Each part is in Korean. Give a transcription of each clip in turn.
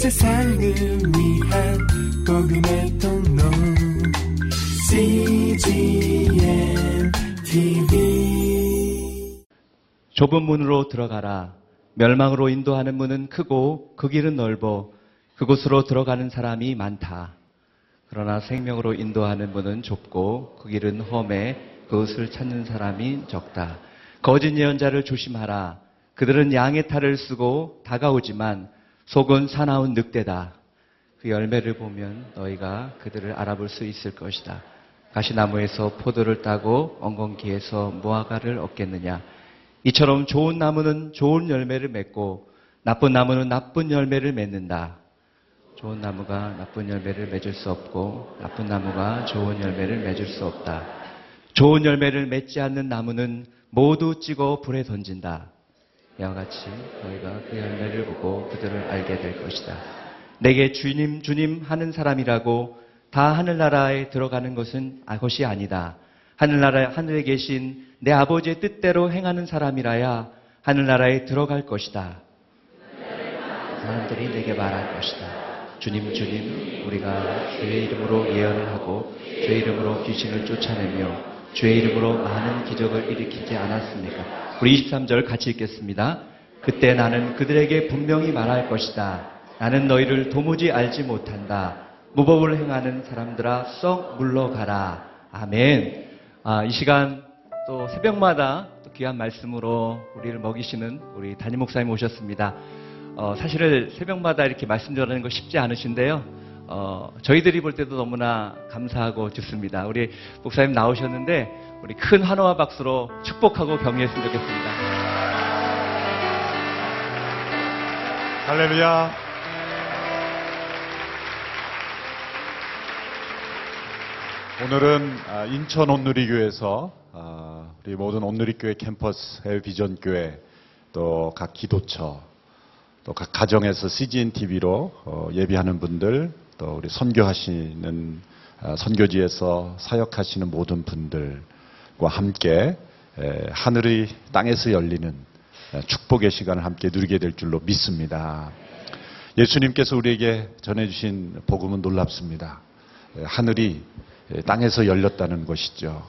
세상을 위한 복음의 통로 CGM TV 좁은 문으로 들어가라. 멸망으로 인도하는 문은 크고 그 길은 넓어 그곳으로 들어가는 사람이 많다. 그러나 생명으로 인도하는 문은 좁고 그 길은 험해 그것을 찾는 사람이 적다. 거짓 예언자를 조심하라. 그들은 양의 탈을 쓰고 다가오지만 속은 사나운 늑대다. 그 열매를 보면 너희가 그들을 알아볼 수 있을 것이다. 가시나무에서 포도를 따고 엉겅퀴에서 무화과를 얻겠느냐. 이처럼 좋은 나무는 좋은 열매를 맺고 나쁜 나무는 나쁜 열매를 맺는다. 좋은 나무가 나쁜 열매를 맺을 수 없고 나쁜 나무가 좋은 열매를 맺을 수 없다. 좋은 열매를 맺지 않는 나무는 모두 찍어 불에 던진다. 이와 같이 너희가 그 열매를 보고 그들을 알게 될 것이다. 내게 주님 주님 하는 사람이라고 다 하늘나라에 들어가는 것은 아, 것이 아니다. 하늘나라 하늘에 계신 내 아버지의 뜻대로 행하는 사람이라야 하늘나라에 들어갈 것이다. 사람들이 내게 말할 것이다. 주님, 주님, 우리가 주의 이름으로 예언을 하고 주의 이름으로 귀신을 쫓아내며 주의 이름으로 많은 기적을 일으키지 않았습니까? 우리 23절 같이 읽겠습니다. 그때 나는 그들에게 분명히 말할 것이다. 나는 너희를 도무지 알지 못한다. 무법을 행하는 사람들아 썩 물러가라. 아멘. 아, 이 시간 또 새벽마다 또 귀한 말씀으로 우리를 먹이시는 우리 담임 목사님 오셨습니다. 어, 사실은 새벽마다 이렇게 말씀 전하는 거 쉽지 않으신데요. 어, 저희들이 볼 때도 너무나 감사하고 좋습니다. 우리 목사님 나오셨는데 우리 큰 환호와 박수로 축복하고 격려했으면 좋겠습니다. 할렐루야. 오늘은 아, 인천 온누리교회에서 아, 우리 모든 온누리교회 캠퍼스 해외 비전교회 또 각 기도처 또 각 가정에서 CGN TV로 어, 예비하는 분들 또 우리 선교하시는 아, 선교지에서 사역하시는 모든 분들과 함께 에, 하늘의 땅에서 열리는 에, 축복의 시간을 함께 누리게 될 줄로 믿습니다. 예수님께서 우리에게 전해주신 복음은 놀랍습니다. 에, 하늘이 에, 땅에서 열렸다는 것이죠.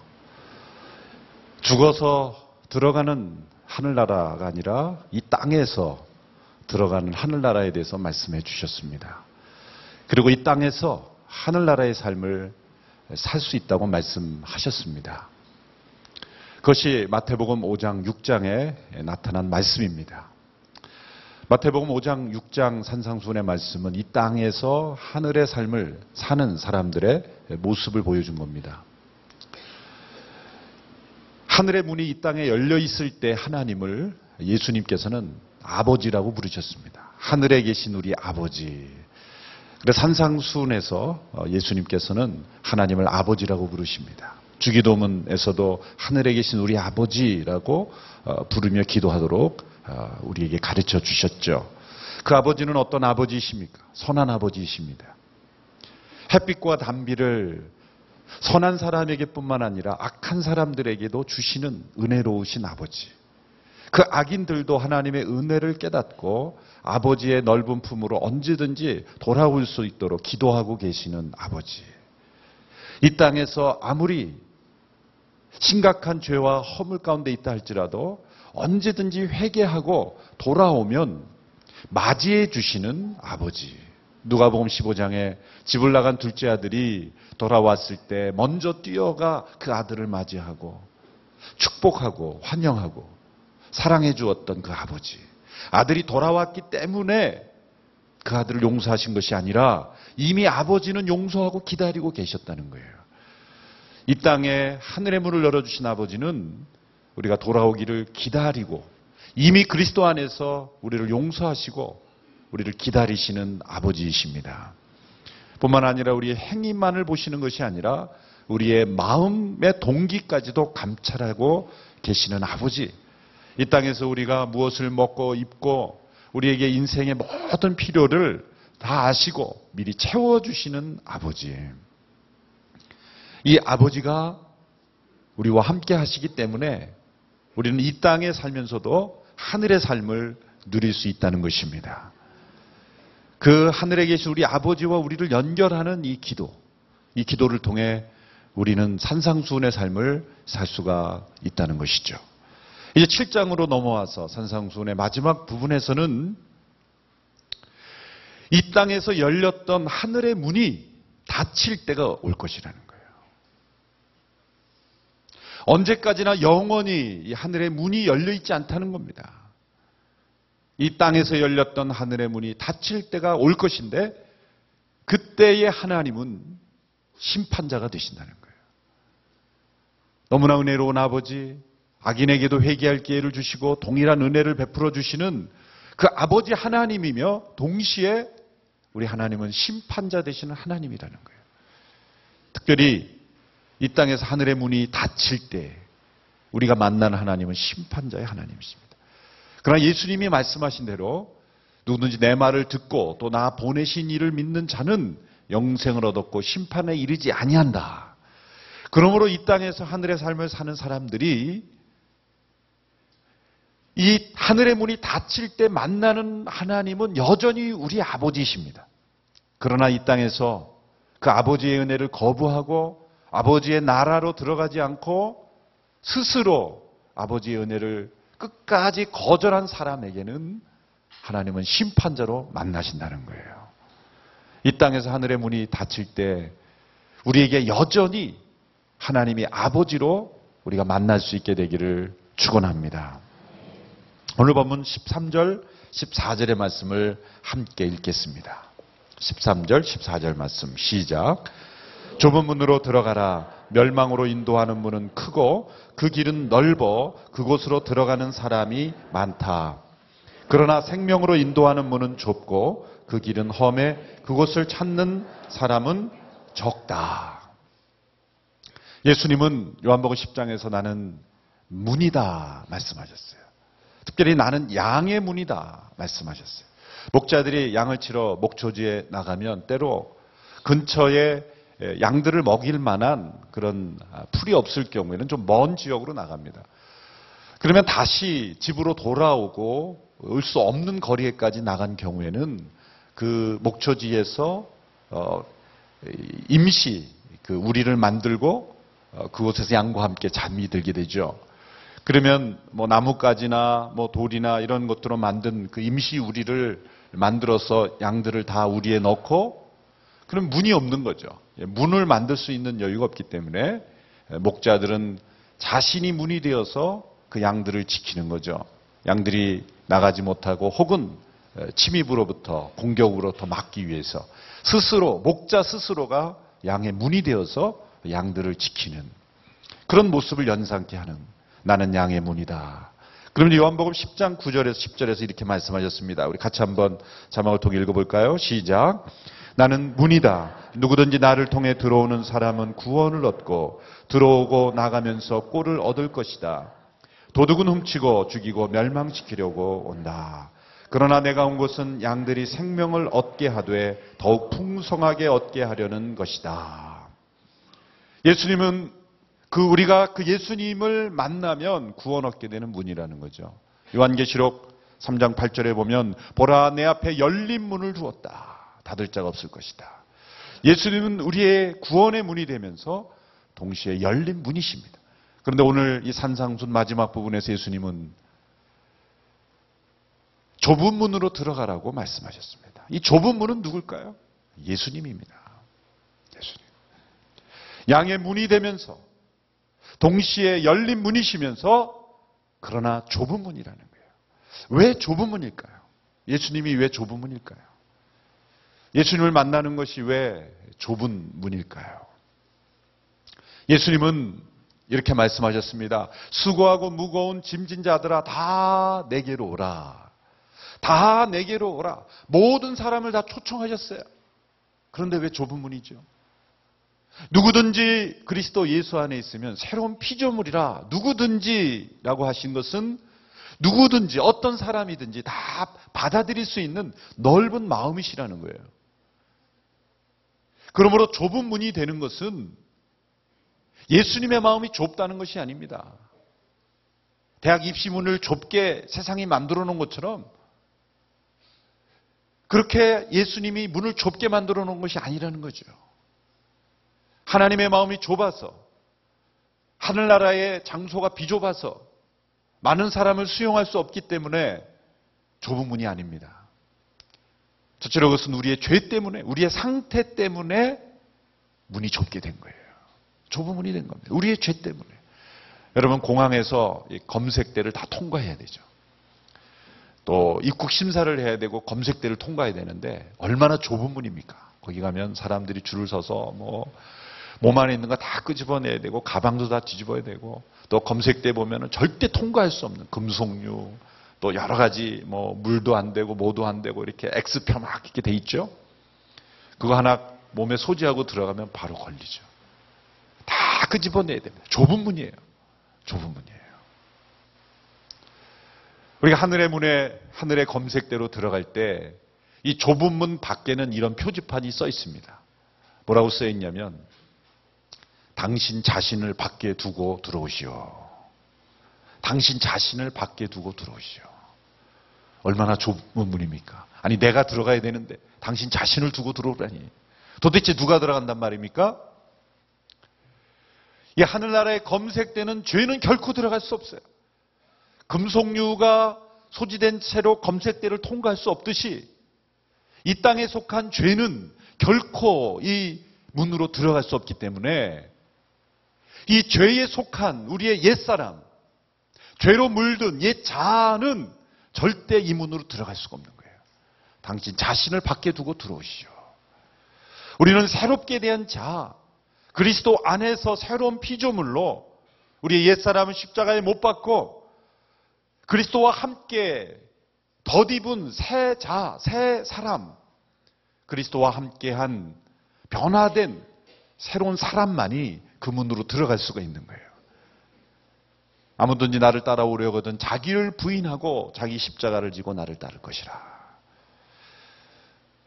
죽어서 들어가는 하늘나라가 아니라 이 땅에서 들어가는 하늘나라에 대해서 말씀해 주셨습니다. 그리고 이 땅에서 하늘나라의 삶을 살 수 있다고 말씀하셨습니다. 그것이 마태복음 5장 6장에 나타난 말씀입니다. 마태복음 5장 6장 산상순의 말씀은 이 땅에서 하늘의 삶을 사는 사람들의 모습을 보여준 겁니다. 하늘의 문이 이 땅에 열려 있을 때 하나님을 예수님께서는 아버지라고 부르셨습니다. 하늘에 계신 우리 아버지. 그래서 산상순에서 예수님께서는 하나님을 아버지라고 부르십니다. 주기도문에서도 하늘에 계신 우리 아버지라고 어, 부르며 기도하도록 어, 우리에게 가르쳐 주셨죠. 그 아버지는 어떤 아버지이십니까? 선한 아버지이십니다. 햇빛과 단비를 선한 사람에게뿐만 아니라 악한 사람들에게도 주시는 은혜로우신 아버지. 그 악인들도 하나님의 은혜를 깨닫고 아버지의 넓은 품으로 언제든지 돌아올 수 있도록 기도하고 계시는 아버지. 이 땅에서 아무리 심각한 죄와 허물 가운데 있다 할지라도 언제든지 회개하고 돌아오면 맞이해 주시는 아버지. 누가복음 15장에 집을 나간 둘째 아들이 돌아왔을 때 먼저 뛰어가 그 아들을 맞이하고 축복하고 환영하고 사랑해 주었던 그 아버지. 아들이 돌아왔기 때문에 그 아들을 용서하신 것이 아니라 이미 아버지는 용서하고 기다리고 계셨다는 거예요. 이 땅에 하늘의 문을 열어주신 아버지는 우리가 돌아오기를 기다리고 이미 그리스도 안에서 우리를 용서하시고 우리를 기다리시는 아버지이십니다. 뿐만 아니라 우리의 행위만을 보시는 것이 아니라 우리의 마음의 동기까지도 감찰하고 계시는 아버지. 이 땅에서 우리가 무엇을 먹고 입고 우리에게 인생의 모든 필요를 다 아시고 미리 채워주시는 아버지. 이 아버지가 우리와 함께 하시기 때문에 우리는 이 땅에 살면서도 하늘의 삶을 누릴 수 있다는 것입니다. 그 하늘에 계신 우리 아버지와 우리를 연결하는 이 기도, 이 기도를 통해 우리는 산상수훈의 삶을 살 수가 있다는 것이죠. 이제 7장으로 넘어와서 산상수훈의 마지막 부분에서는 이 땅에서 열렸던 하늘의 문이 닫힐 때가 올 것이라는 거예요. 언제까지나 영원히 이 하늘의 문이 열려 있지 않다는 겁니다. 이 땅에서 열렸던 하늘의 문이 닫힐 때가 올 것인데 그때의 하나님은 심판자가 되신다는 거예요. 너무나 은혜로운 아버지, 악인에게도 회개할 기회를 주시고 동일한 은혜를 베풀어 주시는 그 아버지 하나님이며 동시에 우리 하나님은 심판자 되시는 하나님이라는 거예요. 특별히 이 땅에서 하늘의 문이 닫힐 때 우리가 만난 하나님은 심판자의 하나님이십니다. 그러나 예수님이 말씀하신 대로 누구든지 내 말을 듣고 또 나 보내신 이를 믿는 자는 영생을 얻었고 심판에 이르지 아니한다. 그러므로 이 땅에서 하늘의 삶을 사는 사람들이 이 하늘의 문이 닫힐 때 만나는 하나님은 여전히 우리 아버지이십니다. 그러나 이 땅에서 그 아버지의 은혜를 거부하고 아버지의 나라로 들어가지 않고 스스로 아버지의 은혜를 끝까지 거절한 사람에게는 하나님은 심판자로 만나신다는 거예요. 이 땅에서 하늘의 문이 닫힐 때 우리에게 여전히 하나님이 아버지로 우리가 만날 수 있게 되기를 축원합니다. 오늘 본문 13절, 14절의 말씀을 함께 읽겠습니다. 13절, 14절 말씀 시작. 좁은 문으로 들어가라. 멸망으로 인도하는 문은 크고 그 길은 넓어 그곳으로 들어가는 사람이 많다. 그러나 생명으로 인도하는 문은 좁고 그 길은 험해 그곳을 찾는 사람은 적다. 예수님은 요한복음 10장에서 나는 문이다 말씀하셨어요. 특별히 나는 양의 문이다 말씀하셨어요. 목자들이 양을 치러 목초지에 나가면 때로 근처에 양들을 먹일 만한 그런 풀이 없을 경우에는 좀 먼 지역으로 나갑니다. 그러면 다시 집으로 돌아오고 올 수 없는 거리에까지 나간 경우에는 그 목초지에서 어, 임시 그 우리를 만들고 어, 그곳에서 양과 함께 잠이 들게 되죠. 그러면 뭐 나뭇가지나 뭐 돌이나 이런 것들로 만든 그 임시 우리를 만들어서 양들을 다 우리에 넣고 그럼 문이 없는 거죠. 예, 문을 만들 수 있는 여유가 없기 때문에 목자들은 자신이 문이 되어서 그 양들을 지키는 거죠. 양들이 나가지 못하고 혹은 침입으로부터 공격으로부터 막기 위해서 스스로 목자 스스로가 양의 문이 되어서 양들을 지키는 그런 모습을 연상케 하는 나는 양의 문이다. 그러면 요한복음 10장 9절에서 10절에서 이렇게 말씀하셨습니다. 우리 같이 한번 자막을 통해 읽어볼까요? 시작. 나는 문이다. 누구든지 나를 통해 들어오는 사람은 구원을 얻고 들어오고 나가면서 꼴을 얻을 것이다. 도둑은 훔치고 죽이고 멸망시키려고 온다. 그러나 내가 온 것은 양들이 생명을 얻게 하되 더욱 풍성하게 얻게 하려는 것이다. 예수님은 그 우리가 그 예수님을 만나면 구원 얻게 되는 문이라는 거죠. 요한계시록 3장 8절에 보면 보라 내 앞에 열린 문을 두었다. 닫을 자가 없을 것이다. 예수님은 우리의 구원의 문이 되면서 동시에 열린 문이십니다. 그런데 오늘 이 산상순 마지막 부분에서 예수님은 좁은 문으로 들어가라고 말씀하셨습니다. 이 좁은 문은 누굴까요? 예수님입니다. 예수님. 양의 문이 되면서 동시에 열린 문이시면서 그러나 좁은 문이라는 거예요. 왜 좁은 문일까요? 예수님이 왜 좁은 문일까요? 예수님을 만나는 것이 왜 좁은 문일까요? 예수님은 이렇게 말씀하셨습니다. 수고하고 무거운 짐진 자들아 다 내게로 오라. 다 내게로 오라. 모든 사람을 다 초청하셨어요. 그런데 왜 좁은 문이죠? 누구든지 그리스도 예수 안에 있으면 새로운 피조물이라 누구든지라고 하신 것은 누구든지 어떤 사람이든지 다 받아들일 수 있는 넓은 마음이시라는 거예요. 그러므로 좁은 문이 되는 것은 예수님의 마음이 좁다는 것이 아닙니다. 대학 입시문을 좁게 세상이 만들어 놓은 것처럼 그렇게 예수님이 문을 좁게 만들어 놓은 것이 아니라는 거죠. 하나님의 마음이 좁아서 하늘나라의 장소가 비좁아서 많은 사람을 수용할 수 없기 때문에 좁은 문이 아닙니다. 첫째로 그것은 우리의 죄 때문에, 우리의 상태 때문에 문이 좁게 된 거예요. 좁은 문이 된 겁니다. 우리의 죄 때문에. 여러분, 공항에서 이 검색대를 다 통과해야 되죠. 또 입국 심사를 해야 되고 검색대를 통과해야 되는데 얼마나 좁은 문입니까? 거기 가면 사람들이 줄을 서서 뭐 몸 안에 있는 거 다 끄집어내야 되고 가방도 다 뒤집어야 되고 또 검색대 보면은 절대 통과할 수 없는 금속류 또 여러 가지 뭐 물도 안 되고 뭐도 안 되고 이렇게 X표 막 이렇게 돼 있죠. 그거 하나 몸에 소지하고 들어가면 바로 걸리죠. 다 끄집어내야 됩니다. 좁은 문이에요. 좁은 문이에요. 우리가 하늘의 문에 하늘의 검색대로 들어갈 때 이 좁은 문 밖에는 이런 표지판이 써 있습니다. 뭐라고 써 있냐면 당신 자신을 밖에 두고 들어오시오. 당신 자신을 밖에 두고 들어오시오. 얼마나 좁은 문입니까? 아니 내가 들어가야 되는데 당신 자신을 두고 들어오라니. 도대체 누가 들어간단 말입니까? 이 하늘나라에 검색되는 죄는 결코 들어갈 수 없어요. 금속류가 소지된 채로 검색대를 통과할 수 없듯이 이 땅에 속한 죄는 결코 이 문으로 들어갈 수 없기 때문에 이 죄에 속한 우리의 옛사람, 죄로 물든 옛 자아는 절대 이 문으로 들어갈 수가 없는 거예요. 당신 자신을 밖에 두고 들어오시오. 우리는 새롭게 대한 자, 그리스도 안에서 새로운 피조물로 우리의 옛사람은 십자가에 못 박고 그리스도와 함께 덧입은 새 자, 새 사람, 그리스도와 함께한 변화된 새로운 사람만이 그 문으로 들어갈 수가 있는 거예요. 아무든지 나를 따라오려거든 자기를 부인하고 자기 십자가를 지고 나를 따를 것이라.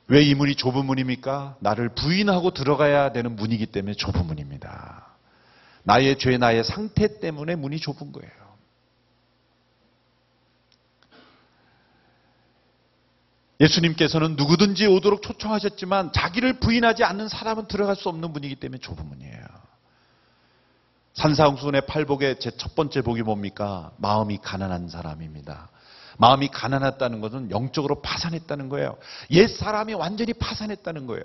왜 이 문이 좁은 문입니까? 나를 부인하고 들어가야 되는 문이기 때문에 좁은 문입니다. 나의 죄, 나의 상태 때문에 문이 좁은 거예요. 예수님께서는 누구든지 오도록 초청하셨지만 자기를 부인하지 않는 사람은 들어갈 수 없는 문이기 때문에 좁은 문이에요. 산사홍순의 팔복의 제 첫 번째 복이 뭡니까? 마음이 가난한 사람입니다. 마음이 가난했다는 것은 영적으로 파산했다는 거예요. 옛 사람이 완전히 파산했다는 거예요.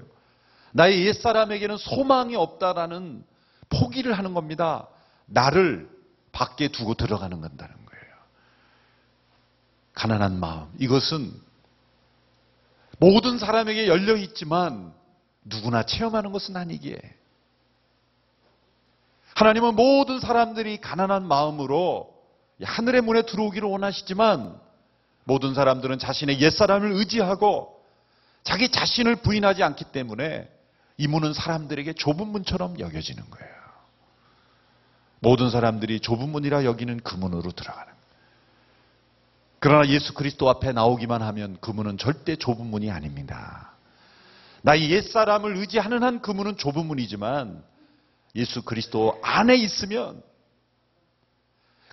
나의 옛 사람에게는 소망이 없다라는 포기를 하는 겁니다. 나를 밖에 두고 들어가는 건다는 거예요. 가난한 마음. 이것은 모든 사람에게 열려 있지만 누구나 체험하는 것은 아니기에 하나님은 모든 사람들이 가난한 마음으로 하늘의 문에 들어오기를 원하시지만 모든 사람들은 자신의 옛사람을 의지하고 자기 자신을 부인하지 않기 때문에 이 문은 사람들에게 좁은 문처럼 여겨지는 거예요. 모든 사람들이 좁은 문이라 여기는 그 문으로 들어가는 거예요. 그러나 예수 그리스도 앞에 나오기만 하면 그 문은 절대 좁은 문이 아닙니다. 나의 옛사람을 의지하는 한 그 문은 좁은 문이지만 예수 그리스도 안에 있으면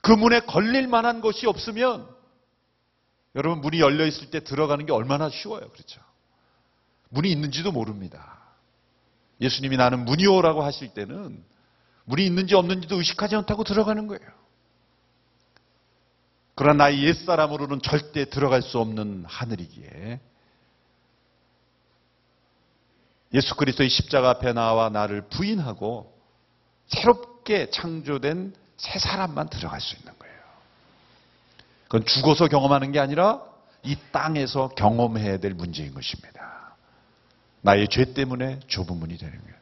그 문에 걸릴 만한 것이 없으면 여러분 문이 열려 있을 때 들어가는 게 얼마나 쉬워요. 그렇죠? 문이 있는지도 모릅니다. 예수님이 나는 문이오라고 하실 때는 문이 있는지 없는지도 의식하지 않다고 들어가는 거예요. 그러나 나의 옛사람으로는 절대 들어갈 수 없는 하늘이기에 예수 그리스도의 십자가 앞에 나와 나를 부인하고 새롭게 창조된 새 사람만 들어갈 수 있는 거예요. 그건 죽어서 경험하는 게 아니라 이 땅에서 경험해야 될 문제인 것입니다. 나의 죄 때문에 좁은 문이 되는 거예요.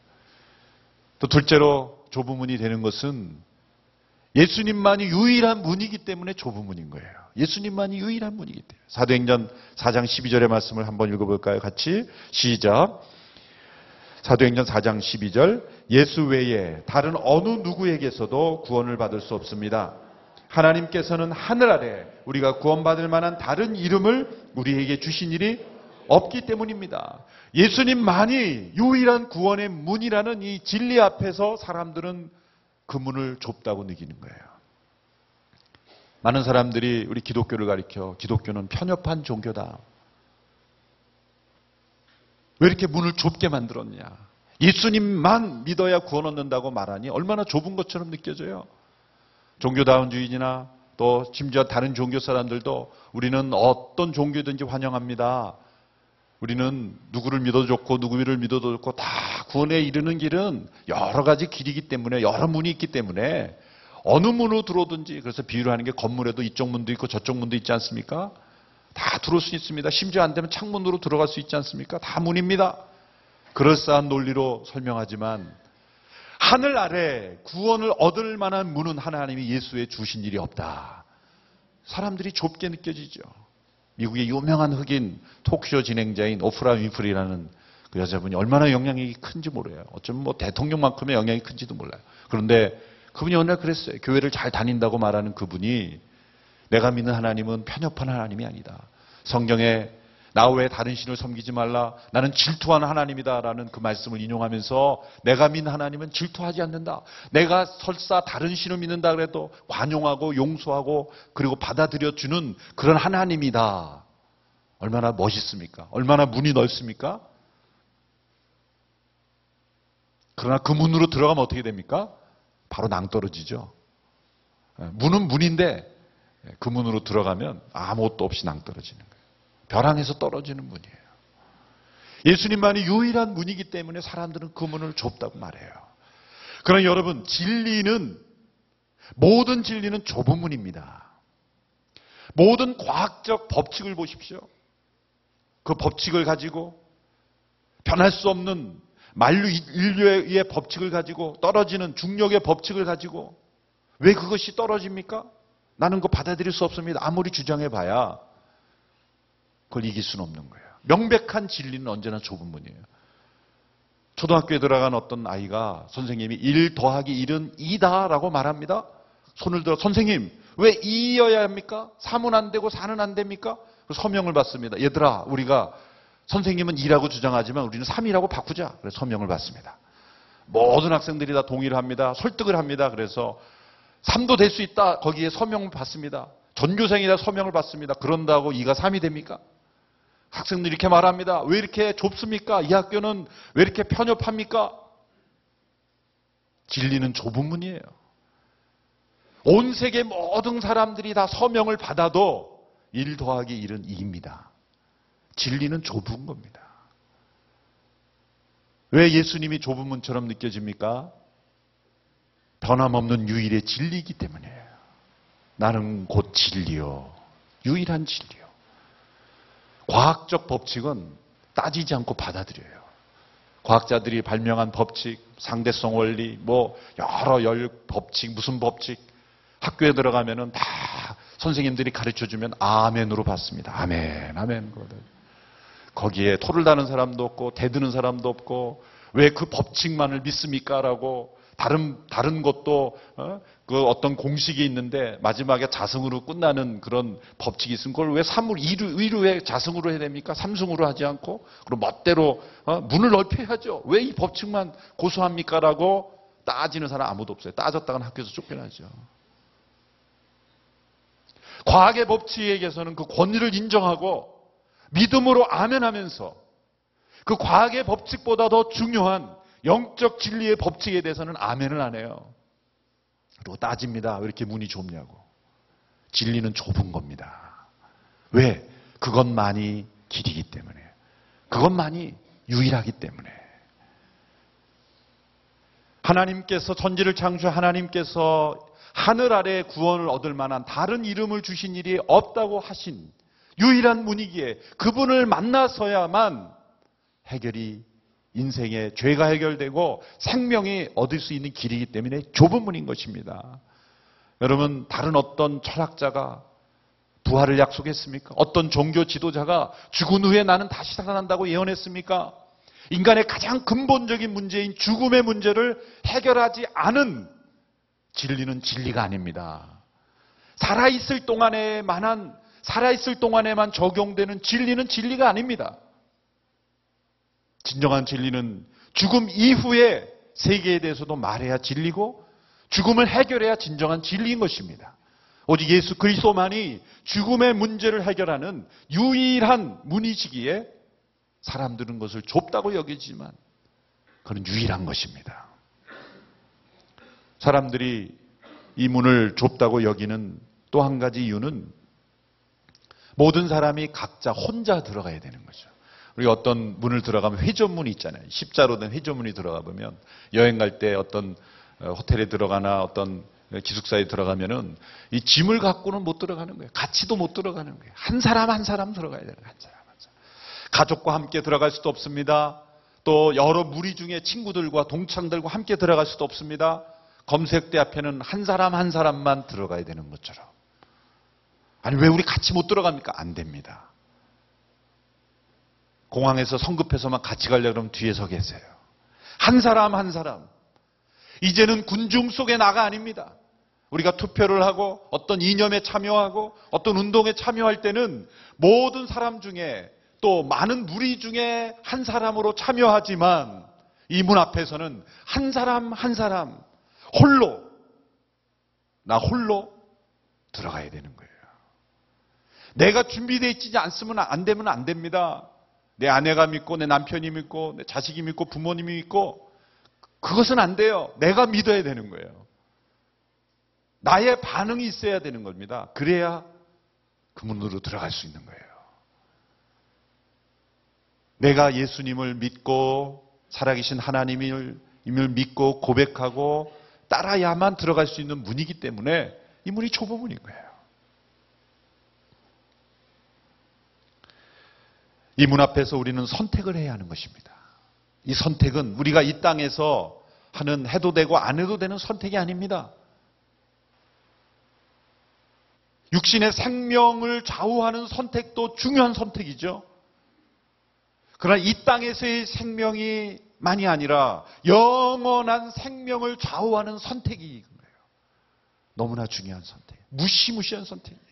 또 둘째로 좁은 문이 되는 것은 예수님만이 유일한 문이기 때문에 좁은 문인 거예요. 예수님만이 유일한 문이기 때문에. 사도행전 4장 12절의 말씀을 한번 읽어볼까요? 같이 시작. 사도행전 4장 12절 예수 외에 다른 어느 누구에게서도 구원을 받을 수 없습니다. 하나님께서는 하늘 아래 우리가 구원받을 만한 다른 이름을 우리에게 주신 일이 없기 때문입니다. 예수님만이 유일한 구원의 문이라는 이 진리 앞에서 사람들은 그 문을 좁다고 느끼는 거예요. 많은 사람들이 우리 기독교를 가리켜 기독교는 편협한 종교다. 왜 이렇게 문을 좁게 만들었냐? 예수님만 믿어야 구원 얻는다고 말하니 얼마나 좁은 것처럼 느껴져요. 종교다운주의나 또 심지어 다른 종교 사람들도 우리는 어떤 종교든지 환영합니다. 우리는 누구를 믿어도 좋고 누구를 믿어도 좋고 다 구원에 이르는 길은 여러 가지 길이기 때문에 여러 문이 있기 때문에 어느 문으로 들어오든지 그래서 비유를 하는 게 건물에도 이쪽 문도 있고 저쪽 문도 있지 않습니까? 다 들어올 수 있습니다. 심지어 안 되면 창문으로 들어갈 수 있지 않습니까? 다 문입니다. 그럴싸한 논리로 설명하지만 하늘 아래 구원을 얻을 만한 문은 하나님이 예수에 주신 일이 없다. 사람들이 좁게 느껴지죠. 미국의 유명한 흑인 토크쇼 진행자인 오프라 윈프리라는 그 여자분이 얼마나 영향이 큰지 모르요 어쩌면 뭐 대통령만큼의 영향이 큰지도 몰라요. 그런데 그분이 어느 날 그랬어요. 교회를 잘 다닌다고 말하는 그분이 내가 믿는 하나님은 편협한 하나님이 아니다. 성경에 나 외에 다른 신을 섬기지 말라. 나는 질투하는 하나님이다라는 그 말씀을 인용하면서 내가 믿는 하나님은 질투하지 않는다. 내가 설사 다른 신을 믿는다 그래도 관용하고 용서하고 그리고 받아들여 주는 그런 하나님이다. 얼마나 멋있습니까? 얼마나 문이 넓습니까? 그러나 그 문으로 들어가면 어떻게 됩니까? 바로 낭떨어지죠. 예, 문은 문인데 그 문으로 들어가면 아무것도 없이 낭떨어지는 거예요. 벼랑에서 떨어지는 문이에요. 예수님만이 유일한 문이기 때문에 사람들은 그 문을 좁다고 말해요. 그러나 여러분, 진리는, 모든 진리는 좁은 문입니다. 모든 과학적 법칙을 보십시오. 그 법칙을 가지고 변할 수 없는 만류 인류의 법칙을 가지고 떨어지는 중력의 법칙을 가지고 왜 그것이 떨어집니까? 나는 그거 받아들일 수 없습니다. 아무리 주장해 봐야 그걸 이길 수는 없는 거예요. 명백한 진리는 언제나 좁은 문이에요. 초등학교에 들어간 어떤 아이가 선생님이 1 더하기 1은 2다라고 말합니다. 손을 들어 선생님 왜 2여야 합니까? 3은 안 되고 4는 안 됩니까? 서명을 받습니다. 얘들아 우리가 선생님은 2라고 주장하지만 우리는 3이라고 바꾸자. 그래서 서명을 받습니다. 모든 학생들이 다 동의를 합니다. 설득을 합니다. 그래서 3도 될 수 있다. 거기에 서명을 받습니다. 전교생이라 서명을 받습니다. 그런다고 2가 3이 됩니까? 학생들이 이렇게 말합니다. 왜 이렇게 좁습니까? 이 학교는 왜 이렇게 편협합니까? 진리는 좁은 문이에요. 온 세계 모든 사람들이 다 서명을 받아도 1 더하기 1은 2입니다. 진리는 좁은 겁니다. 왜 예수님이 좁은 문처럼 느껴집니까? 변함없는 유일의 진리이기 때문이에요. 나는 곧 진리요. 유일한 진리요. 과학적 법칙은 따지지 않고 받아들여요. 과학자들이 발명한 법칙, 상대성 원리, 뭐 여러 열 법칙, 무슨 법칙 학교에 들어가면은 다 선생님들이 가르쳐 주면 아멘으로 받습니다. 아멘, 아멘. 거기에 토를 다는 사람도 없고 대드는 사람도 없고 왜 그 법칙만을 믿습니까? 라고 다른 다른 것도 어? 그 어떤 공식이 있는데 마지막에 자승으로 끝나는 그런 법칙이 있으면 그걸 왜 삼을 이루 의루에 자승으로 해야 됩니까? 삼승으로 하지 않고 그럼 멋대로 어? 문을 넓혀야죠. 왜 이 법칙만 고수합니까?라고 따지는 사람 아무도 없어요. 따졌다가는 학교에서 쫓겨나죠. 과학의 법칙에게서는 그 권위를 인정하고 믿음으로 아멘하면서 그 과학의 법칙보다 더 중요한 영적 진리의 법칙에 대해서는 아멘을 안 해요. 그리고 따집니다. 왜 이렇게 문이 좁냐고. 진리는 좁은 겁니다. 왜? 그것만이 길이기 때문에. 그것만이 유일하기 때문에. 하나님께서 천지를 창조 하나님께서 하늘 아래 구원을 얻을 만한 다른 이름을 주신 일이 없다고 하신 유일한 문이기에 그분을 만나서야만 해결이 인생의 죄가 해결되고 생명이 얻을 수 있는 길이기 때문에 좁은 문인 것입니다. 여러분, 다른 어떤 철학자가 부활을 약속했습니까? 어떤 종교 지도자가 죽은 후에 나는 다시 살아난다고 예언했습니까? 인간의 가장 근본적인 문제인 죽음의 문제를 해결하지 않은 진리는 진리가 아닙니다. 살아있을 동안에 만한, 살아있을 동안에만 적용되는 진리는 진리가 아닙니다. 진정한 진리는 죽음 이후에 세계에 대해서도 말해야 진리고 죽음을 해결해야 진정한 진리인 것입니다. 오직 예수 그리스도만이 죽음의 문제를 해결하는 유일한 문이시기에 사람들은 것을 좁다고 여기지만 그는 유일한 것입니다. 사람들이 이 문을 좁다고 여기는 또 한 가지 이유는 모든 사람이 각자 혼자 들어가야 되는 거죠. 우리 어떤 문을 들어가면 회전문이 있잖아요. 십자로 된 회전문이 들어가 보면 여행 갈 때 어떤 어, 호텔에 들어가나 어떤 기숙사에 들어가면은 이 짐을 갖고는 못 들어가는 거예요. 같이도 못 들어가는 거예요. 한 사람 한 사람 들어가야 되는 거예요. 한 사람 한 사람. 가족과 함께 들어갈 수도 없습니다. 또 여러 무리 중에 친구들과 동창들과 함께 들어갈 수도 없습니다. 검색대 앞에는 한 사람 한 사람만 들어가야 되는 것처럼. 아니 왜 우리 같이 못 들어갑니까? 안 됩니다. 공항에서 성급해서만 같이 가려고 그러면 뒤에 서 계세요. 한 사람 한 사람. 이제는 군중 속의 나가 아닙니다. 우리가 투표를 하고 어떤 이념에 참여하고 어떤 운동에 참여할 때는 모든 사람 중에 또 많은 무리 중에 한 사람으로 참여하지만 이 문 앞에서는 한 사람 한 사람 홀로 나 홀로 들어가야 되는 거예요. 내가 준비되어 있지 않으면 안 되면 안 됩니다. 내 아내가 믿고 내 남편이 믿고 내 자식이 믿고 부모님이 믿고 그것은 안 돼요. 내가 믿어야 되는 거예요. 나의 반응이 있어야 되는 겁니다. 그래야 그 문으로 들어갈 수 있는 거예요. 내가 예수님을 믿고 살아계신 하나님을 믿고 고백하고 따라야만 들어갈 수 있는 문이기 때문에 이 문이 좁은 문인 거예요. 이 문 앞에서 우리는 선택을 해야 하는 것입니다. 이 선택은 우리가 이 땅에서 하는 해도 되고 안 해도 되는 선택이 아닙니다. 육신의 생명을 좌우하는 선택도 중요한 선택이죠. 그러나 이 땅에서의 생명이 만이 아니라 영원한 생명을 좌우하는 선택이 거예요. 너무나 중요한 선택. 무시무시한 선택이에요.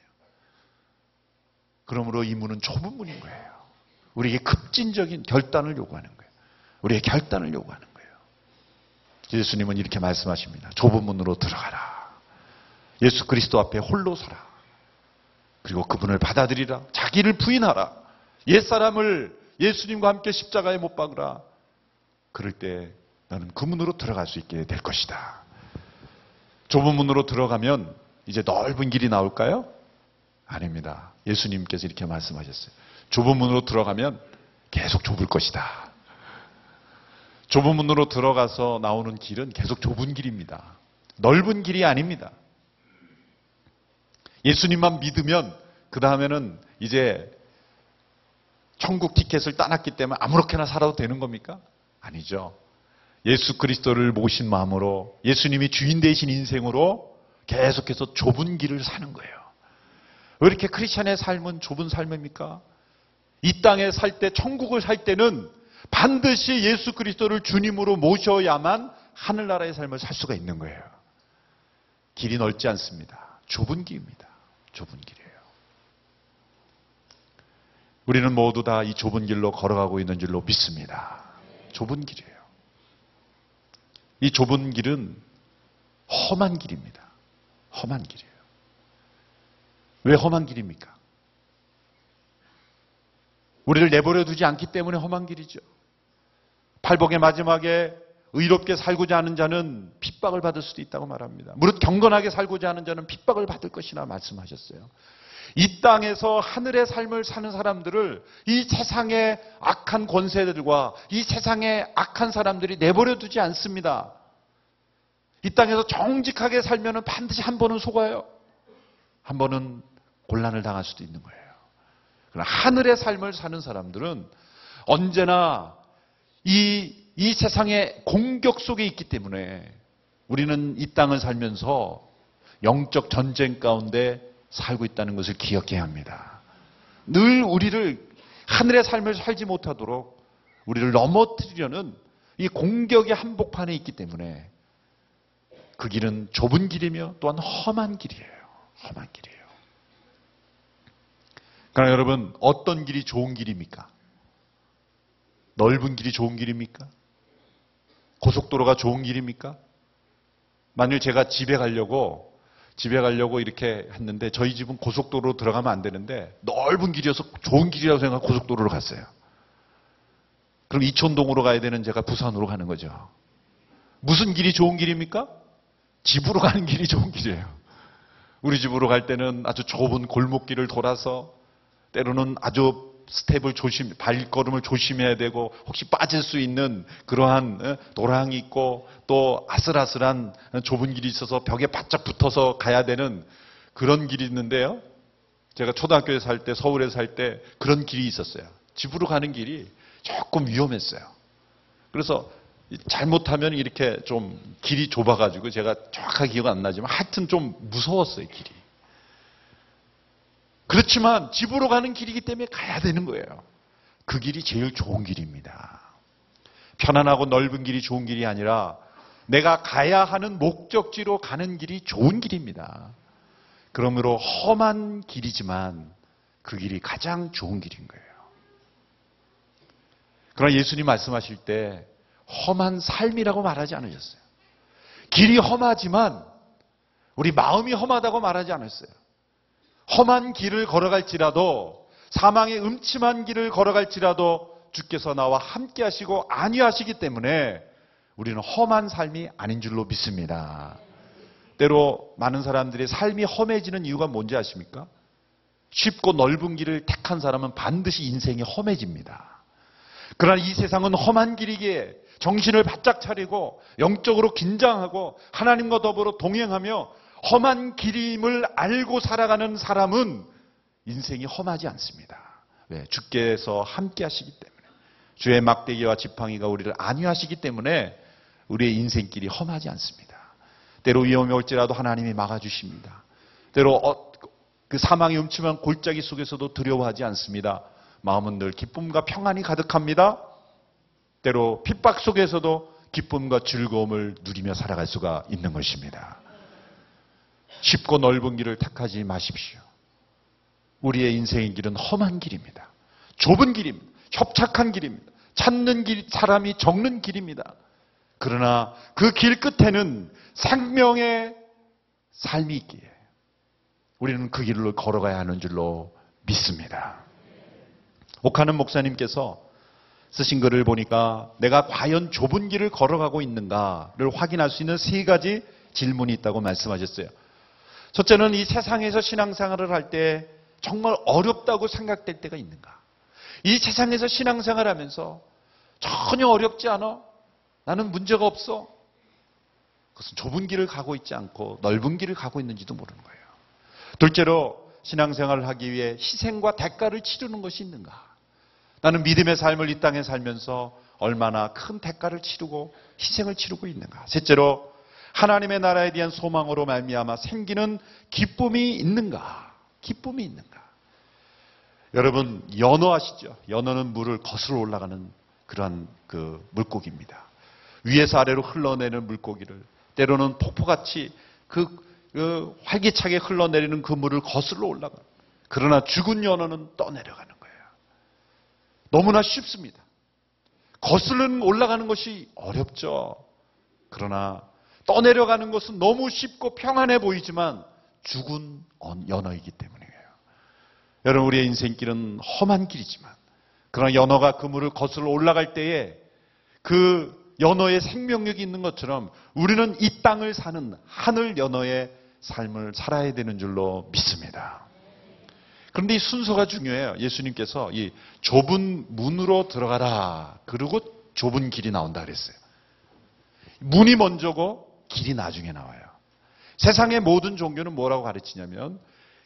그러므로 이 문은 좁은 문인 거예요. 우리에게 급진적인 결단을 요구하는 거예요. 우리의 결단을 요구하는 거예요. 예수님은 이렇게 말씀하십니다. 좁은 문으로 들어가라. 예수 그리스도 앞에 홀로 서라. 그리고 그분을 받아들이라. 자기를 부인하라. 옛사람을 예수님과 함께 십자가에 못 박으라. 그럴 때 나는 그 문으로 들어갈 수 있게 될 것이다. 좁은 문으로 들어가면 이제 넓은 길이 나올까요? 아닙니다. 예수님께서 이렇게 말씀하셨어요. 좁은 문으로 들어가면 계속 좁을 것이다. 좁은 문으로 들어가서 나오는 길은 계속 좁은 길입니다. 넓은 길이 아닙니다. 예수님만 믿으면 그 다음에는 이제 천국 티켓을 따놨기 때문에 아무렇게나 살아도 되는 겁니까? 아니죠. 예수 그리스도를 모신 마음으로 예수님이 주인 되신 인생으로 계속해서 좁은 길을 사는 거예요. 왜 이렇게 크리스천의 삶은 좁은 삶입니까? 이 땅에 살 때, 천국을 살 때는 반드시 예수 그리스도를 주님으로 모셔야만 하늘나라의 삶을 살 수가 있는 거예요. 길이 넓지 않습니다. 좁은 길입니다. 좁은 길이에요. 우리는 모두 다 이 좁은 길로 걸어가고 있는 줄로 믿습니다. 좁은 길이에요. 이 좁은 길은 험한 길입니다. 험한 길이에요. 왜 험한 길입니까? 우리를 내버려 두지 않기 때문에 험한 길이죠. 팔복의 마지막에 의롭게 살고자 하는 자는 핍박을 받을 수도 있다고 말합니다. 무릇 경건하게 살고자 하는 자는 핍박을 받을 것이나 말씀하셨어요. 이 땅에서 하늘의 삶을 사는 사람들을 이 세상의 악한 권세들과 이 세상의 악한 사람들이 내버려 두지 않습니다. 이 땅에서 정직하게 살면 반드시 한 번은 속아요. 한 번은 곤란을 당할 수도 있는 거예요. 그러나 하늘의 삶을 사는 사람들은 언제나 이, 이 세상의 공격 속에 있기 때문에 우리는 이 땅을 살면서 영적 전쟁 가운데 살고 있다는 것을 기억해야 합니다. 늘 우리를 하늘의 삶을 살지 못하도록 우리를 넘어뜨리려는 이 공격의 한복판에 있기 때문에 그 길은 좁은 길이며 또한 험한 길이에요. 험한 길이에요. 그러나 여러분, 어떤 길이 좋은 길입니까? 넓은 길이 좋은 길입니까? 고속도로가 좋은 길입니까? 만일 제가 집에 가려고 집에 가려고 이렇게 했는데 저희 집은 고속도로로 들어가면 안 되는데 넓은 길이어서 좋은 길이라고 생각하고 고속도로로 갔어요. 그럼 이촌동으로 가야 되는 제가 부산으로 가는 거죠. 무슨 길이 좋은 길입니까? 집으로 가는 길이 좋은 길이에요. 우리 집으로 갈 때는 아주 좁은 골목길을 돌아서 때로는 아주 스텝을 조심, 발걸음을 조심해야 되고 혹시 빠질 수 있는 그러한 어, 도랑이 있고 또 아슬아슬한 좁은 길이 있어서 벽에 바짝 붙어서 가야 되는 그런 길이 있는데요. 제가 초등학교에 살 때, 서울에 살 때 그런 길이 있었어요. 집으로 가는 길이 조금 위험했어요. 그래서 잘못하면 이렇게 좀 길이 좁아가지고 제가 정확하게 기억 안 나지만 하여튼 좀 무서웠어요, 길이. 그렇지만 집으로 가는 길이기 때문에 가야 되는 거예요. 그 길이 제일 좋은 길입니다. 편안하고 넓은 길이 좋은 길이 아니라 내가 가야 하는 목적지로 가는 길이 좋은 길입니다. 그러므로 험한 길이지만 그 길이 가장 좋은 길인 거예요. 그러나 예수님 말씀하실 때 험한 삶이라고 말하지 않으셨어요. 길이 험하지만 우리 마음이 험하다고 말하지 않았어요. 험한 길을 걸어갈지라도 사망의 음침한 길을 걸어갈지라도 주께서 나와 함께 하시고 안위하시기 때문에 우리는 험한 삶이 아닌 줄로 믿습니다. 때로 많은 사람들이 삶이 험해지는 이유가 뭔지 아십니까? 쉽고 넓은 길을 택한 사람은 반드시 인생이 험해집니다. 그러나 이 세상은 험한 길이기에 정신을 바짝 차리고 영적으로 긴장하고 하나님과 더불어 동행하며 험한 길임을 알고 살아가는 사람은 인생이 험하지 않습니다. 왜? 주께서 함께 하시기 때문에. 주의 막대기와 지팡이가 우리를 안위하시기 때문에 우리의 인생길이 험하지 않습니다. 때로 위험이 올지라도 하나님이 막아주십니다. 때로 어, 그 사망의 음침한 골짜기 속에서도 두려워하지 않습니다. 마음은 늘 기쁨과 평안이 가득합니다. 때로 핍박 속에서도 기쁨과 즐거움을 누리며 살아갈 수가 있는 것입니다. 쉽고 넓은 길을 택하지 마십시오. 우리의 인생의 길은 험한 길입니다. 좁은 길입니다. 협착한 길입니다. 찾는 길, 사람이 적는 길입니다. 그러나 그 길 끝에는 생명의 삶이 있기에 우리는 그 길로 걸어가야 하는 줄로 믿습니다. 옥하는 목사님께서 쓰신 글을 보니까 내가 과연 좁은 길을 걸어가고 있는가를 확인할 수 있는 세 가지 질문이 있다고 말씀하셨어요. 첫째는 이 세상에서 신앙생활을 할 때 정말 어렵다고 생각될 때가 있는가? 이 세상에서 신앙생활 하면서 전혀 어렵지 않아? 나는 문제가 없어? 그것은 좁은 길을 가고 있지 않고 넓은 길을 가고 있는지도 모르는 거예요. 둘째로 신앙생활을 하기 위해 희생과 대가를 치르는 것이 있는가? 나는 믿음의 삶을 이 땅에 살면서 얼마나 큰 대가를 치르고 희생을 치르고 있는가? 셋째로 하나님의 나라에 대한 소망으로 말미암아 생기는 기쁨이 있는가? 기쁨이 있는가? 여러분 연어 아시죠? 연어는 물을 거슬러 올라가는 그러한 그 물고기입니다. 위에서 아래로 흘러내는 물고기를 때로는 폭포같이 그, 그 활기차게 흘러내리는 그 물을 거슬러 올라가. 그러나 죽은 연어는 떠내려가는 거예요. 너무나 쉽습니다. 거슬러 올라가는 것이 어렵죠. 그러나 떠내려가는 것은 너무 쉽고 평안해 보이지만 죽은 연어이기 때문이에요. 여러분 우리의 인생길은 험한 길이지만 그러나 연어가 그 물을 거슬러 올라갈 때에 그 연어의 생명력이 있는 것처럼 우리는 이 땅을 사는 하늘 연어의 삶을 살아야 되는 줄로 믿습니다. 그런데 이 순서가 중요해요. 예수님께서 이 좁은 문으로 들어가라. 그리고 좁은 길이 나온다 그랬어요. 문이 먼저고 길이 나중에 나와요. 세상의 모든 종교는 뭐라고 가르치냐면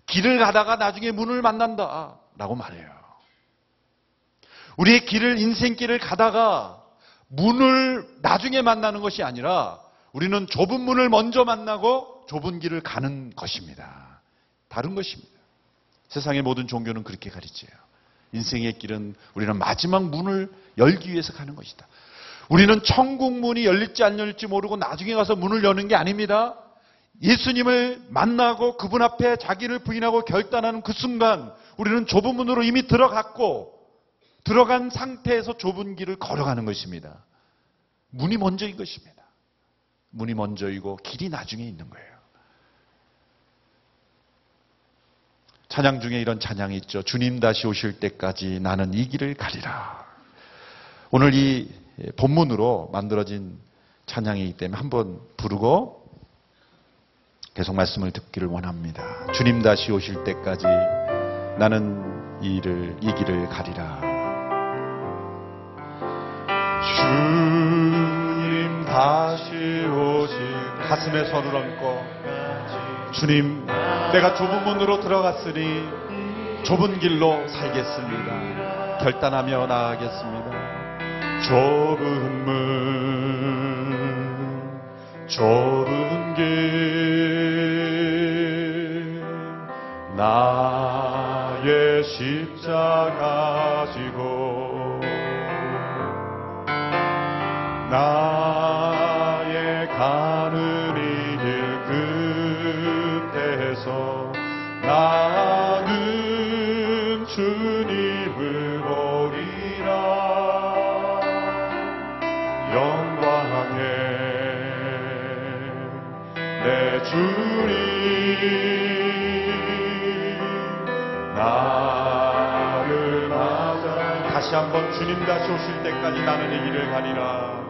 길을 가다가 나중에 문을 만난다 라고 말해요. 우리의 길을 인생길을 가다가 문을 나중에 만나는 것이 아니라 우리는 좁은 문을 먼저 만나고 좁은 길을 가는 것입니다. 다른 것입니다. 세상의 모든 종교는 그렇게 가르쳐요. 인생의 길은 우리는 마지막 문을 열기 위해서 가는 것이다. 우리는 천국 문이 열릴지 안 열릴지 모르고 나중에 가서 문을 여는 게 아닙니다. 예수님을 만나고 그분 앞에 자기를 부인하고 결단하는 그 순간 우리는 좁은 문으로 이미 들어갔고 들어간 상태에서 좁은 길을 걸어가는 것입니다. 문이 먼저인 것입니다. 문이 먼저이고 길이 나중에 있는 거예요. 찬양 중에 이런 찬양이 있죠. 주님 다시 오실 때까지 나는 이 길을 가리라. 오늘 이 본문으로 만들어진 찬양이기 때문에 한번 부르고 계속 말씀을 듣기를 원합니다. 주님 다시 오실 때까지 나는 이 일을 이 길을 가리라. 주님 다시 오실 가슴에 손을 얹고 주님 내가 좁은 문으로 들어갔으니 좁은 길로 살겠습니다. 결단하며 나아가겠습니다. 좁은 문, 좁은 길, 나의 십자가 지고, 나의 가는 이길 끝에서 나는 한번 주님 다시 오실 때까지 나는 이 길을 가리라.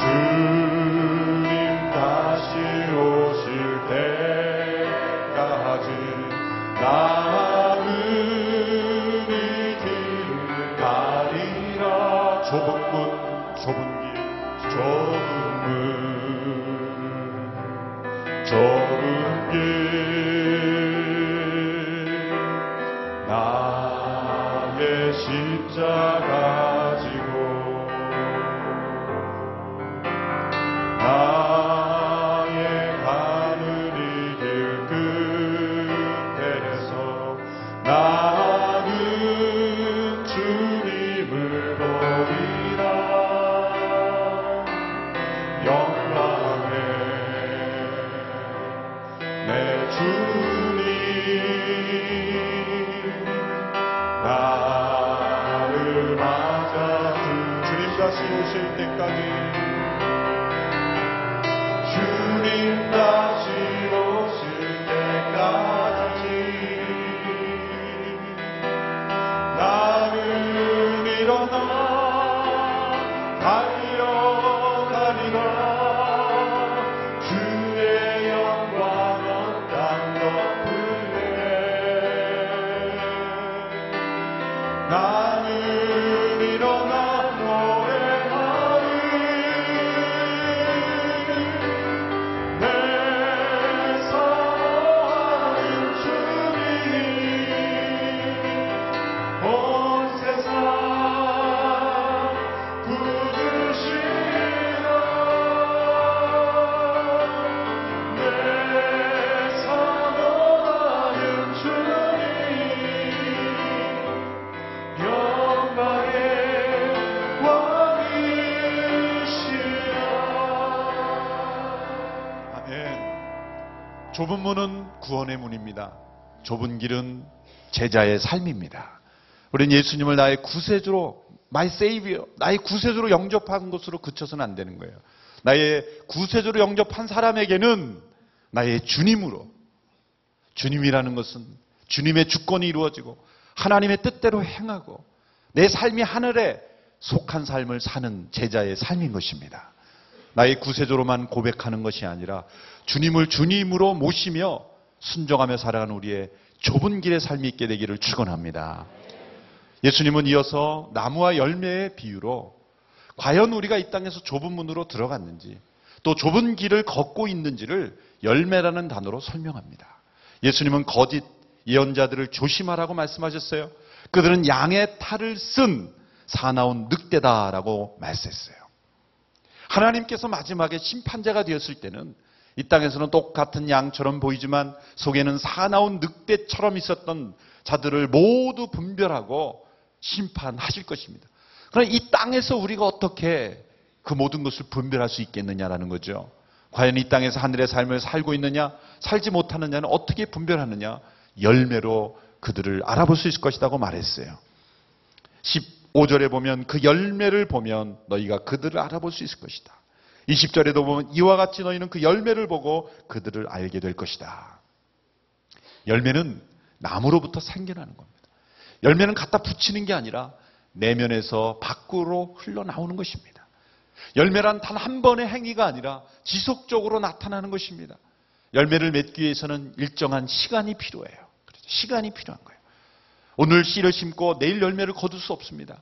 주님 다시 오실 때까지 나 주님 다시 좁은 문은 구원의 문입니다. 좁은 길은 제자의 삶입니다. 우리는 예수님을 나의 구세주로 my Savior 나의 구세주로 영접한 것으로 그쳐서는 안 되는 거예요. 나의 구세주로 영접한 사람에게는 나의 주님으로 주님이라는 것은 주님의 주권이 이루어지고 하나님의 뜻대로 행하고 내 삶이 하늘에 속한 삶을 사는 제자의 삶인 것입니다. 나의 구세주로만 고백하는 것이 아니라 주님을 주님으로 모시며 순종하며 살아가는 우리의 좁은 길의 삶이 있게 되기를 축원합니다. 예수님은 이어서 나무와 열매의 비유로 과연 우리가 이 땅에서 좁은 문으로 들어갔는지 또 좁은 길을 걷고 있는지를 열매라는 단어로 설명합니다. 예수님은 거짓 예언자들을 조심하라고 말씀하셨어요. 그들은 양의 탈을 쓴 사나운 늑대다라고 말씀했어요. 하나님께서 마지막에 심판자가 되었을 때는 이 땅에서는 똑같은 양처럼 보이지만 속에는 사나운 늑대처럼 있었던 자들을 모두 분별하고 심판하실 것입니다. 그러나 이 땅에서 우리가 어떻게 그 모든 것을 분별할 수 있겠느냐라는 거죠. 과연 이 땅에서 하늘의 삶을 살고 있느냐, 살지 못하느냐는 어떻게 분별하느냐? 열매로 그들을 알아볼 수 있을 것이라고 말했어요. 15절에 보면 그 열매를 보면 너희가 그들을 알아볼 수 있을 것이다. 20절에도 보면 이와 같이 너희는 그 열매를 보고 그들을 알게 될 것이다. 열매는 나무로부터 생겨나는 겁니다. 열매는 갖다 붙이는 게 아니라 내면에서 밖으로 흘러나오는 것입니다. 열매란 단 한 번의 행위가 아니라 지속적으로 나타나는 것입니다. 열매를 맺기 위해서는 일정한 시간이 필요해요. 그렇죠? 시간이 필요한 거예요. 오늘 씨를 심고 내일 열매를 거둘 수 없습니다.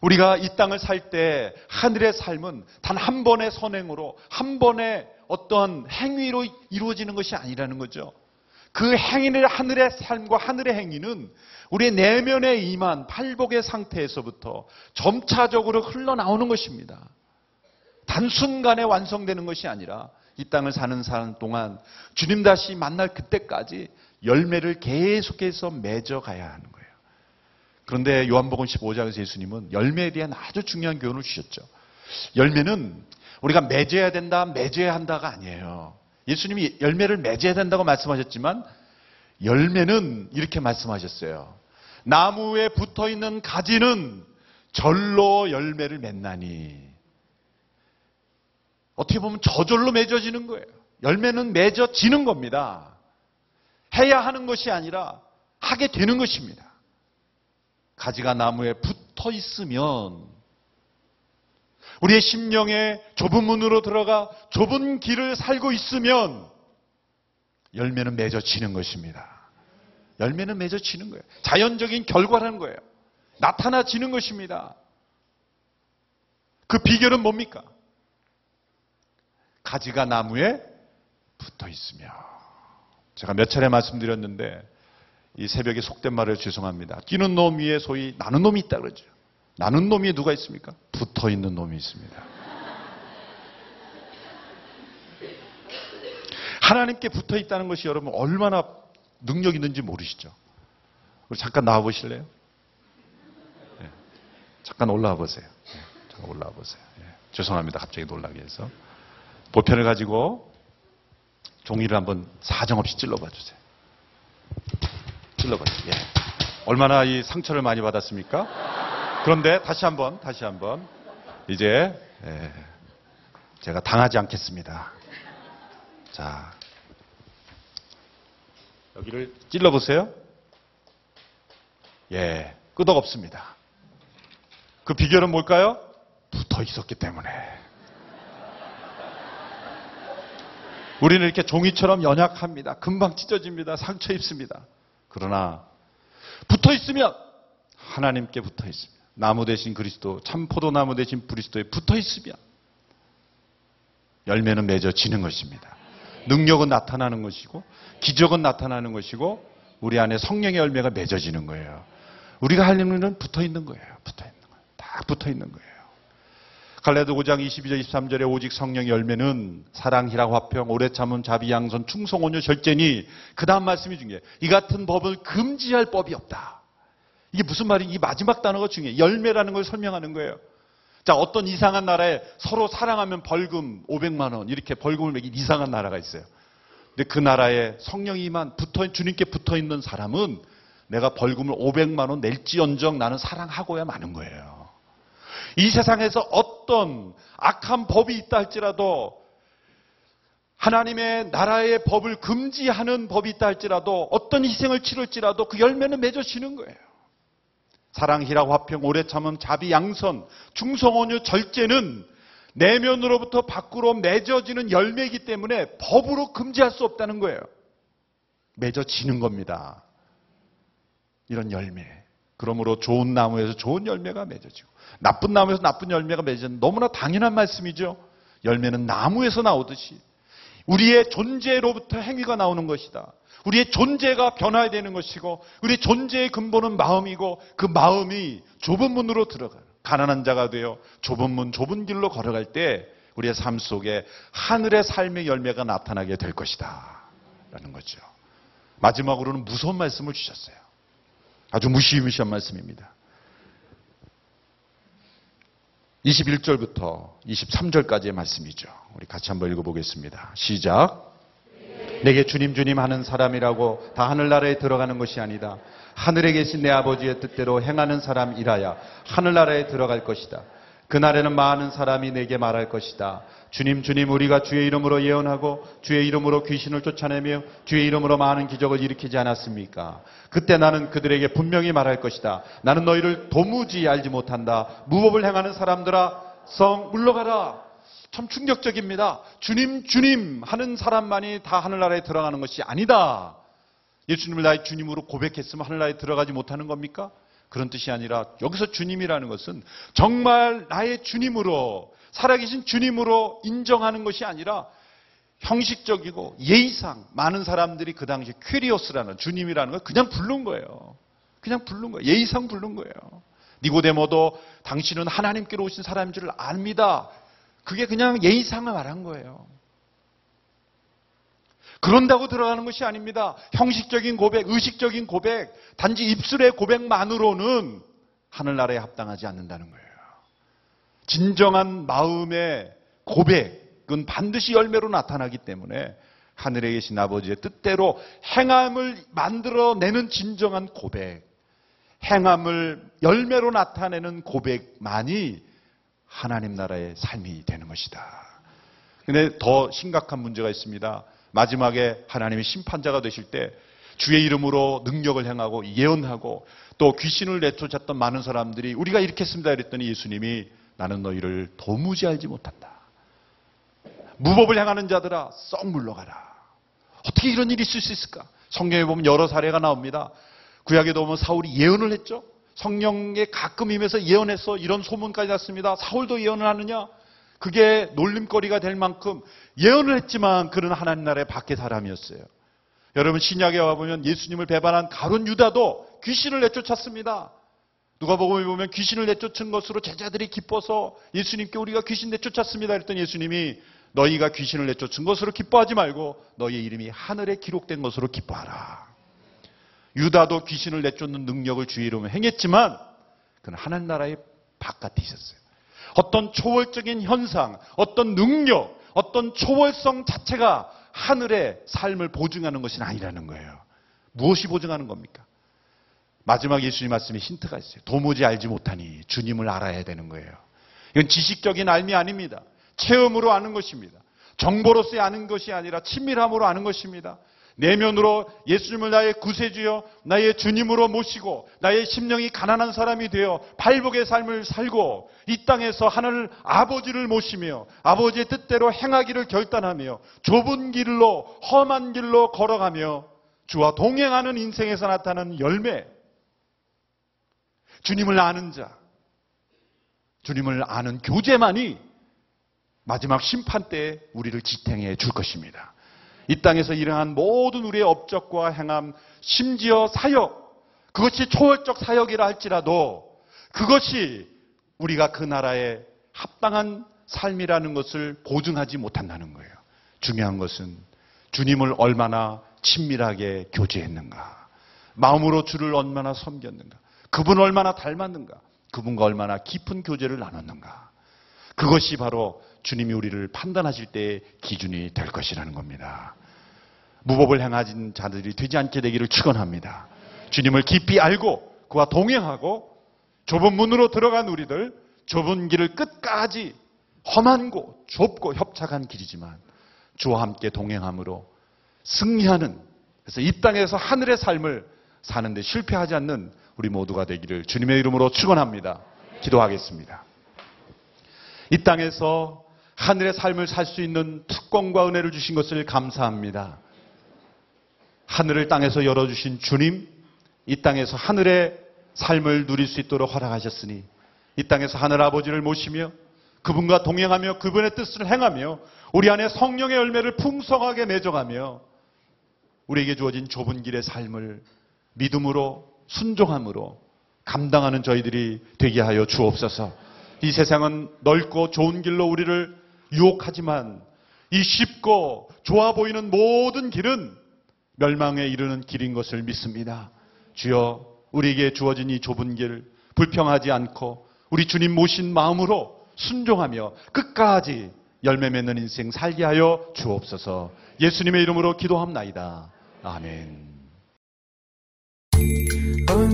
우리가 이 땅을 살 때 하늘의 삶은 단 한 번의 선행으로 한 번의 어떤 행위로 이루어지는 것이 아니라는 거죠. 그 행위를 하늘의 삶과 하늘의 행위는 우리 내면에 임한 팔복의 상태에서부터 점차적으로 흘러나오는 것입니다. 단순간에 완성되는 것이 아니라 이 땅을 사는 사람 동안 주님 다시 만날 그때까지 열매를 계속해서 맺어가야 하는 거예요. 그런데 요한복음 15장에서 예수님은 열매에 대한 아주 중요한 교훈을 주셨죠. 열매는 우리가 맺어야 된다, 맺어야 한다가 아니에요. 예수님이 열매를 맺어야 된다고 말씀하셨지만 열매는 이렇게 말씀하셨어요. 나무에 붙어 있는 가지는 절로 열매를 맺나니. 어떻게 보면 저절로 맺어지는 거예요. 열매는 맺어지는 겁니다. 해야 하는 것이 아니라 하게 되는 것입니다. 가지가 나무에 붙어 있으면 우리의 심령에 좁은 문으로 들어가 좁은 길을 살고 있으면 열매는 맺어지는 것입니다. 열매는 맺어지는 거예요. 자연적인 결과라는 거예요. 나타나지는 것입니다. 그 비결은 뭡니까? 가지가 나무에 붙어 있으며. 제가 몇 차례 말씀드렸는데 이 새벽에 속된 말을 죄송합니다. 뛰는 놈 위에 소위 나는 놈이 있다 그러죠. 나는 놈 위에 누가 있습니까? 붙어 있는 놈이 있습니다. 하나님께 붙어 있다는 것이 여러분 얼마나 능력 있는지 모르시죠? 우리 잠깐 나와 보실래요? 네. 잠깐 올라와 보세요. 네. 잠깐 올라와 보세요. 네. 죄송합니다. 갑자기 놀라게 해서. 보편을 가지고 종이를 한번 사정없이 찔러봐 주세요. 주세요. 예. 얼마나 이 상처를 많이 받았습니까? 그런데 다시 한번, 다시 한번. 이제, 예. 제가 당하지 않겠습니다. 자. 여기를 찔러보세요. 예. 끄덕 없습니다. 그 비결은 뭘까요? 붙어 있었기 때문에. 우리는 이렇게 종이처럼 연약합니다. 금방 찢어집니다. 상처 입습니다. 그러나 붙어 있으면 하나님께 붙어 있습니다. 나무 대신 그리스도, 참 포도나무 대신 그리스도에 붙어 있으면 열매는 맺어지는 것입니다. 능력은 나타나는 것이고 기적은 나타나는 것이고 우리 안에 성령의 열매가 맺어지는 거예요. 우리가 할 일은 붙어 있는 거예요. 붙어 있는 거예요. 다 붙어 있는 거예요. 갈라도 5장 22절 23절에 오직 성령의 열매는 사랑, 희락, 화평, 오래 참음, 자비, 양선, 충성, 온유, 절제니 그 다음 말씀이 중요해요. 이 같은 법을 금지할 법이 없다. 이게 무슨 말이 이 마지막 단어가 중요해요. 열매라는 걸 설명하는 거예요. 자, 어떤 이상한 나라에 서로 사랑하면 벌금 500만 원 이렇게 벌금을 매긴 이상한 나라가 있어요. 근데 그 나라에 성령이만 붙어 주님께 붙어 있는 사람은 내가 벌금을 500만 원 낼지언정 나는 사랑하고야 마는 거예요. 이 세상에서 어떤 악한 법이 있다 할지라도 하나님의 나라의 법을 금지하는 법이 있다 할지라도 어떤 희생을 치를지라도 그 열매는 맺어지는 거예요. 사랑, 희락, 화평, 오래 참음, 자비, 양선, 중성 온유, 절제는 내면으로부터 밖으로 맺어지는 열매이기 때문에 법으로 금지할 수 없다는 거예요. 맺어지는 겁니다. 이런 열매. 그러므로 좋은 나무에서 좋은 열매가 맺어지고 나쁜 나무에서 나쁜 열매가 맺어지는 너무나 당연한 말씀이죠. 열매는 나무에서 나오듯이 우리의 존재로부터 행위가 나오는 것이다. 우리의 존재가 변화해야 되는 것이고 우리의 존재의 근본은 마음이고 그 마음이 좁은 문으로 들어가요. 가난한 자가 되어 좁은 문, 좁은 길로 걸어갈 때 우리의 삶 속에 하늘의 삶의 열매가 나타나게 될 것이다. 라는 거죠. 마지막으로는 무서운 말씀을 주셨어요. 아주 무시무시한 말씀입니다. 21절부터 23절까지의 말씀이죠. 우리 같이 한번 읽어보겠습니다. 시작. 내게 주님 주님 하는 사람이라고 다 하늘나라에 들어가는 것이 아니다. 하늘에 계신 내 아버지의 뜻대로 행하는 사람이라야 하늘나라에 들어갈 것이다. 그날에는 많은 사람이 내게 말할 것이다. 주님, 주님, 우리가 주의 이름으로 예언하고 주의 이름으로 귀신을 쫓아내며 주의 이름으로 많은 기적을 일으키지 않았습니까? 그때 나는 그들에게 분명히 말할 것이다. 나는 너희를 도무지 알지 못한다. 무법을 행하는 사람들아, 성 물러가라. 참 충격적입니다. 주님, 주님 하는 사람만이 다 하늘나라에 들어가는 것이 아니다. 예수님을 나의 주님으로 고백했으면 하늘나라에 들어가지 못하는 겁니까? 그런 뜻이 아니라 여기서 주님이라는 것은 정말 나의 주님으로 살아계신 주님으로 인정하는 것이 아니라 형식적이고 예의상 많은 사람들이 그 당시 퀴리오스라는 주님이라는 걸 그냥 부른 거예요. 그냥 부른 거예요. 예의상 부른 거예요. 니고데모도 당신은 하나님께로 오신 사람인 줄 압니다. 그게 그냥 예의상을 말한 거예요. 그런다고 들어가는 것이 아닙니다. 형식적인 고백, 의식적인 고백, 단지 입술의 고백만으로는 하늘나라에 합당하지 않는다는 거예요. 진정한 마음의 고백은 반드시 열매로 나타나기 때문에 하늘에 계신 아버지의 뜻대로 행함을 만들어내는 진정한 고백, 행함을 열매로 나타내는 고백만이 하나님 나라의 삶이 되는 것이다. 근데 더 심각한 문제가 있습니다. 마지막에 하나님이 심판자가 되실 때 주의 이름으로 능력을 행하고 예언하고 또 귀신을 내쫓았던 많은 사람들이 우리가 이렇게 했습니다. 그랬더니 예수님이 나는 너희를 도무지 알지 못한다. 무법을 행하는 자들아 썩 물러가라. 어떻게 이런 일이 있을 수 있을까? 성경에 보면 여러 사례가 나옵니다. 구약에도 보면 사울이 예언을 했죠. 성령에 가끔 임해서 예언해서 이런 소문까지 났습니다. 사울도 예언을 하느냐? 그게 놀림거리가 될 만큼 예언을 했지만 그는 하나님 나라의 밖의 사람이었어요. 여러분 신약에 와보면 예수님을 배반한 가론 유다도 귀신을 내쫓았습니다. 누가 복음에 보면 귀신을 내쫓은 것으로 제자들이 기뻐서 예수님께 우리가 귀신 내쫓았습니다. 그랬더니 예수님이 너희가 귀신을 내쫓은 것으로 기뻐하지 말고 너희의 이름이 하늘에 기록된 것으로 기뻐하라. 유다도 귀신을 내쫓는 능력을 주의 이름으로 행했지만 그는 하나님 나라의 바깥에 있었어요. 어떤 초월적인 현상, 어떤 능력, 어떤 초월성 자체가 하늘의 삶을 보증하는 것이 아니라는 거예요. 무엇이 보증하는 겁니까? 마지막 예수님 말씀에 힌트가 있어요. 도무지 알지 못하니 주님을 알아야 되는 거예요. 이건 지식적인 알미 아닙니다. 체험으로 아는 것입니다. 정보로서의 아는 것이 아니라 친밀함으로 아는 것입니다. 내면으로 예수님을 나의 구세주여 나의 주님으로 모시고 나의 심령이 가난한 사람이 되어 발복의 삶을 살고 이 땅에서 하늘 아버지를 모시며 아버지의 뜻대로 행하기를 결단하며 좁은 길로 험한 길로 걸어가며 주와 동행하는 인생에서 나타나는 열매 주님을 아는 자, 주님을 아는 교제만이 마지막 심판 때에 우리를 지탱해 줄 것입니다. 이 땅에서 일어난 모든 우리의 업적과 행함, 심지어 사역, 그것이 초월적 사역이라 할지라도 그것이 우리가 그 나라에 합당한 삶이라는 것을 보증하지 못한다는 거예요. 중요한 것은 주님을 얼마나 친밀하게 교제했는가. 마음으로 주를 얼마나 섬겼는가. 그분 얼마나 닮았는가? 그분과 얼마나 깊은 교제를 나눴는가? 그것이 바로 주님이 우리를 판단하실 때의 기준이 될 것이라는 겁니다. 무법을 행하진 자들이 되지 않게 되기를 축원합니다. 주님을 깊이 알고 그와 동행하고 좁은 문으로 들어간 우리들 좁은 길을 끝까지 험한 곳, 좁고 협착한 길이지만 주와 함께 동행함으로 승리하는 그래서 이 땅에서 하늘의 삶을 사는데 실패하지 않는 우리 모두가 되기를 주님의 이름으로 축원합니다. 기도하겠습니다. 이 땅에서 하늘의 삶을 살 수 있는 특권과 은혜를 주신 것을 감사합니다. 하늘을 땅에서 열어주신 주님, 이 땅에서 하늘의 삶을 누릴 수 있도록 허락하셨으니 이 땅에서 하늘 아버지를 모시며 그분과 동행하며 그분의 뜻을 행하며 우리 안에 성령의 열매를 풍성하게 맺어가며 우리에게 주어진 좁은 길의 삶을 믿음으로 순종함으로 감당하는 저희들이 되게 하여 주옵소서. 이 세상은 넓고 좋은 길로 우리를 유혹하지만 이 쉽고 좋아 보이는 모든 길은 멸망에 이르는 길인 것을 믿습니다. 주여 우리에게 주어진 이 좁은 길 불평하지 않고 우리 주님 모신 마음으로 순종하며 끝까지 열매 맺는 인생 살게 하여 주옵소서. 예수님의 이름으로 기도합나이다. 아멘.